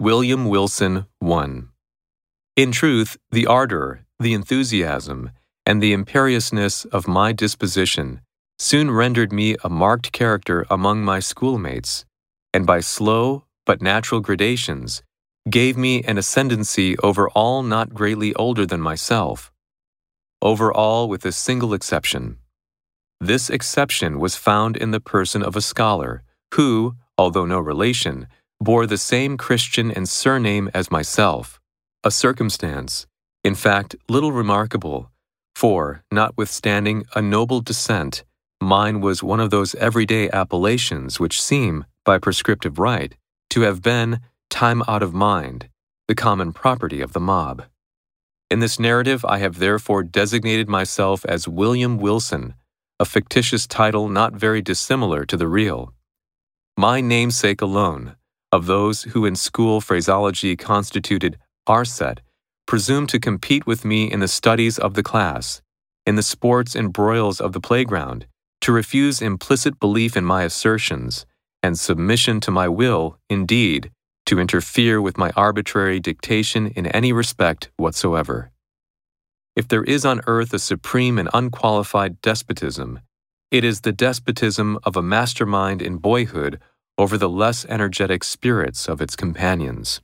William Wilson 1. In truth, the ardor, the enthusiasm, and the imperiousness of my disposition soon rendered me a marked character among my schoolmates, and by slow but natural gradations gave me an ascendancy over all not greatly older than myself, over all with a single exception. This exception was found in the person of a scholar who, although no relation, bore the same Christian and surname as myself, a circumstance, in fact, little remarkable, for, notwithstanding a noble descent, mine was one of those everyday appellations which seem, by prescriptive right, to have been, time out of mind, the common property of the mob. In this narrative, I have therefore designated myself as William Wilson, a fictitious title not very dissimilar to the real. My namesake alone, of those who in school phraseology constituted our set, presumed to compete with me in the studies of the class, in the sports and broils of the playground, to refuse implicit belief in my assertions, and submission to my will, indeed, to interfere with my arbitrary dictation in any respect whatsoever. If there is on earth a supreme and unqualified despotism, it is the despotism of a mastermind in boyhood over the less energetic spirits of its companions.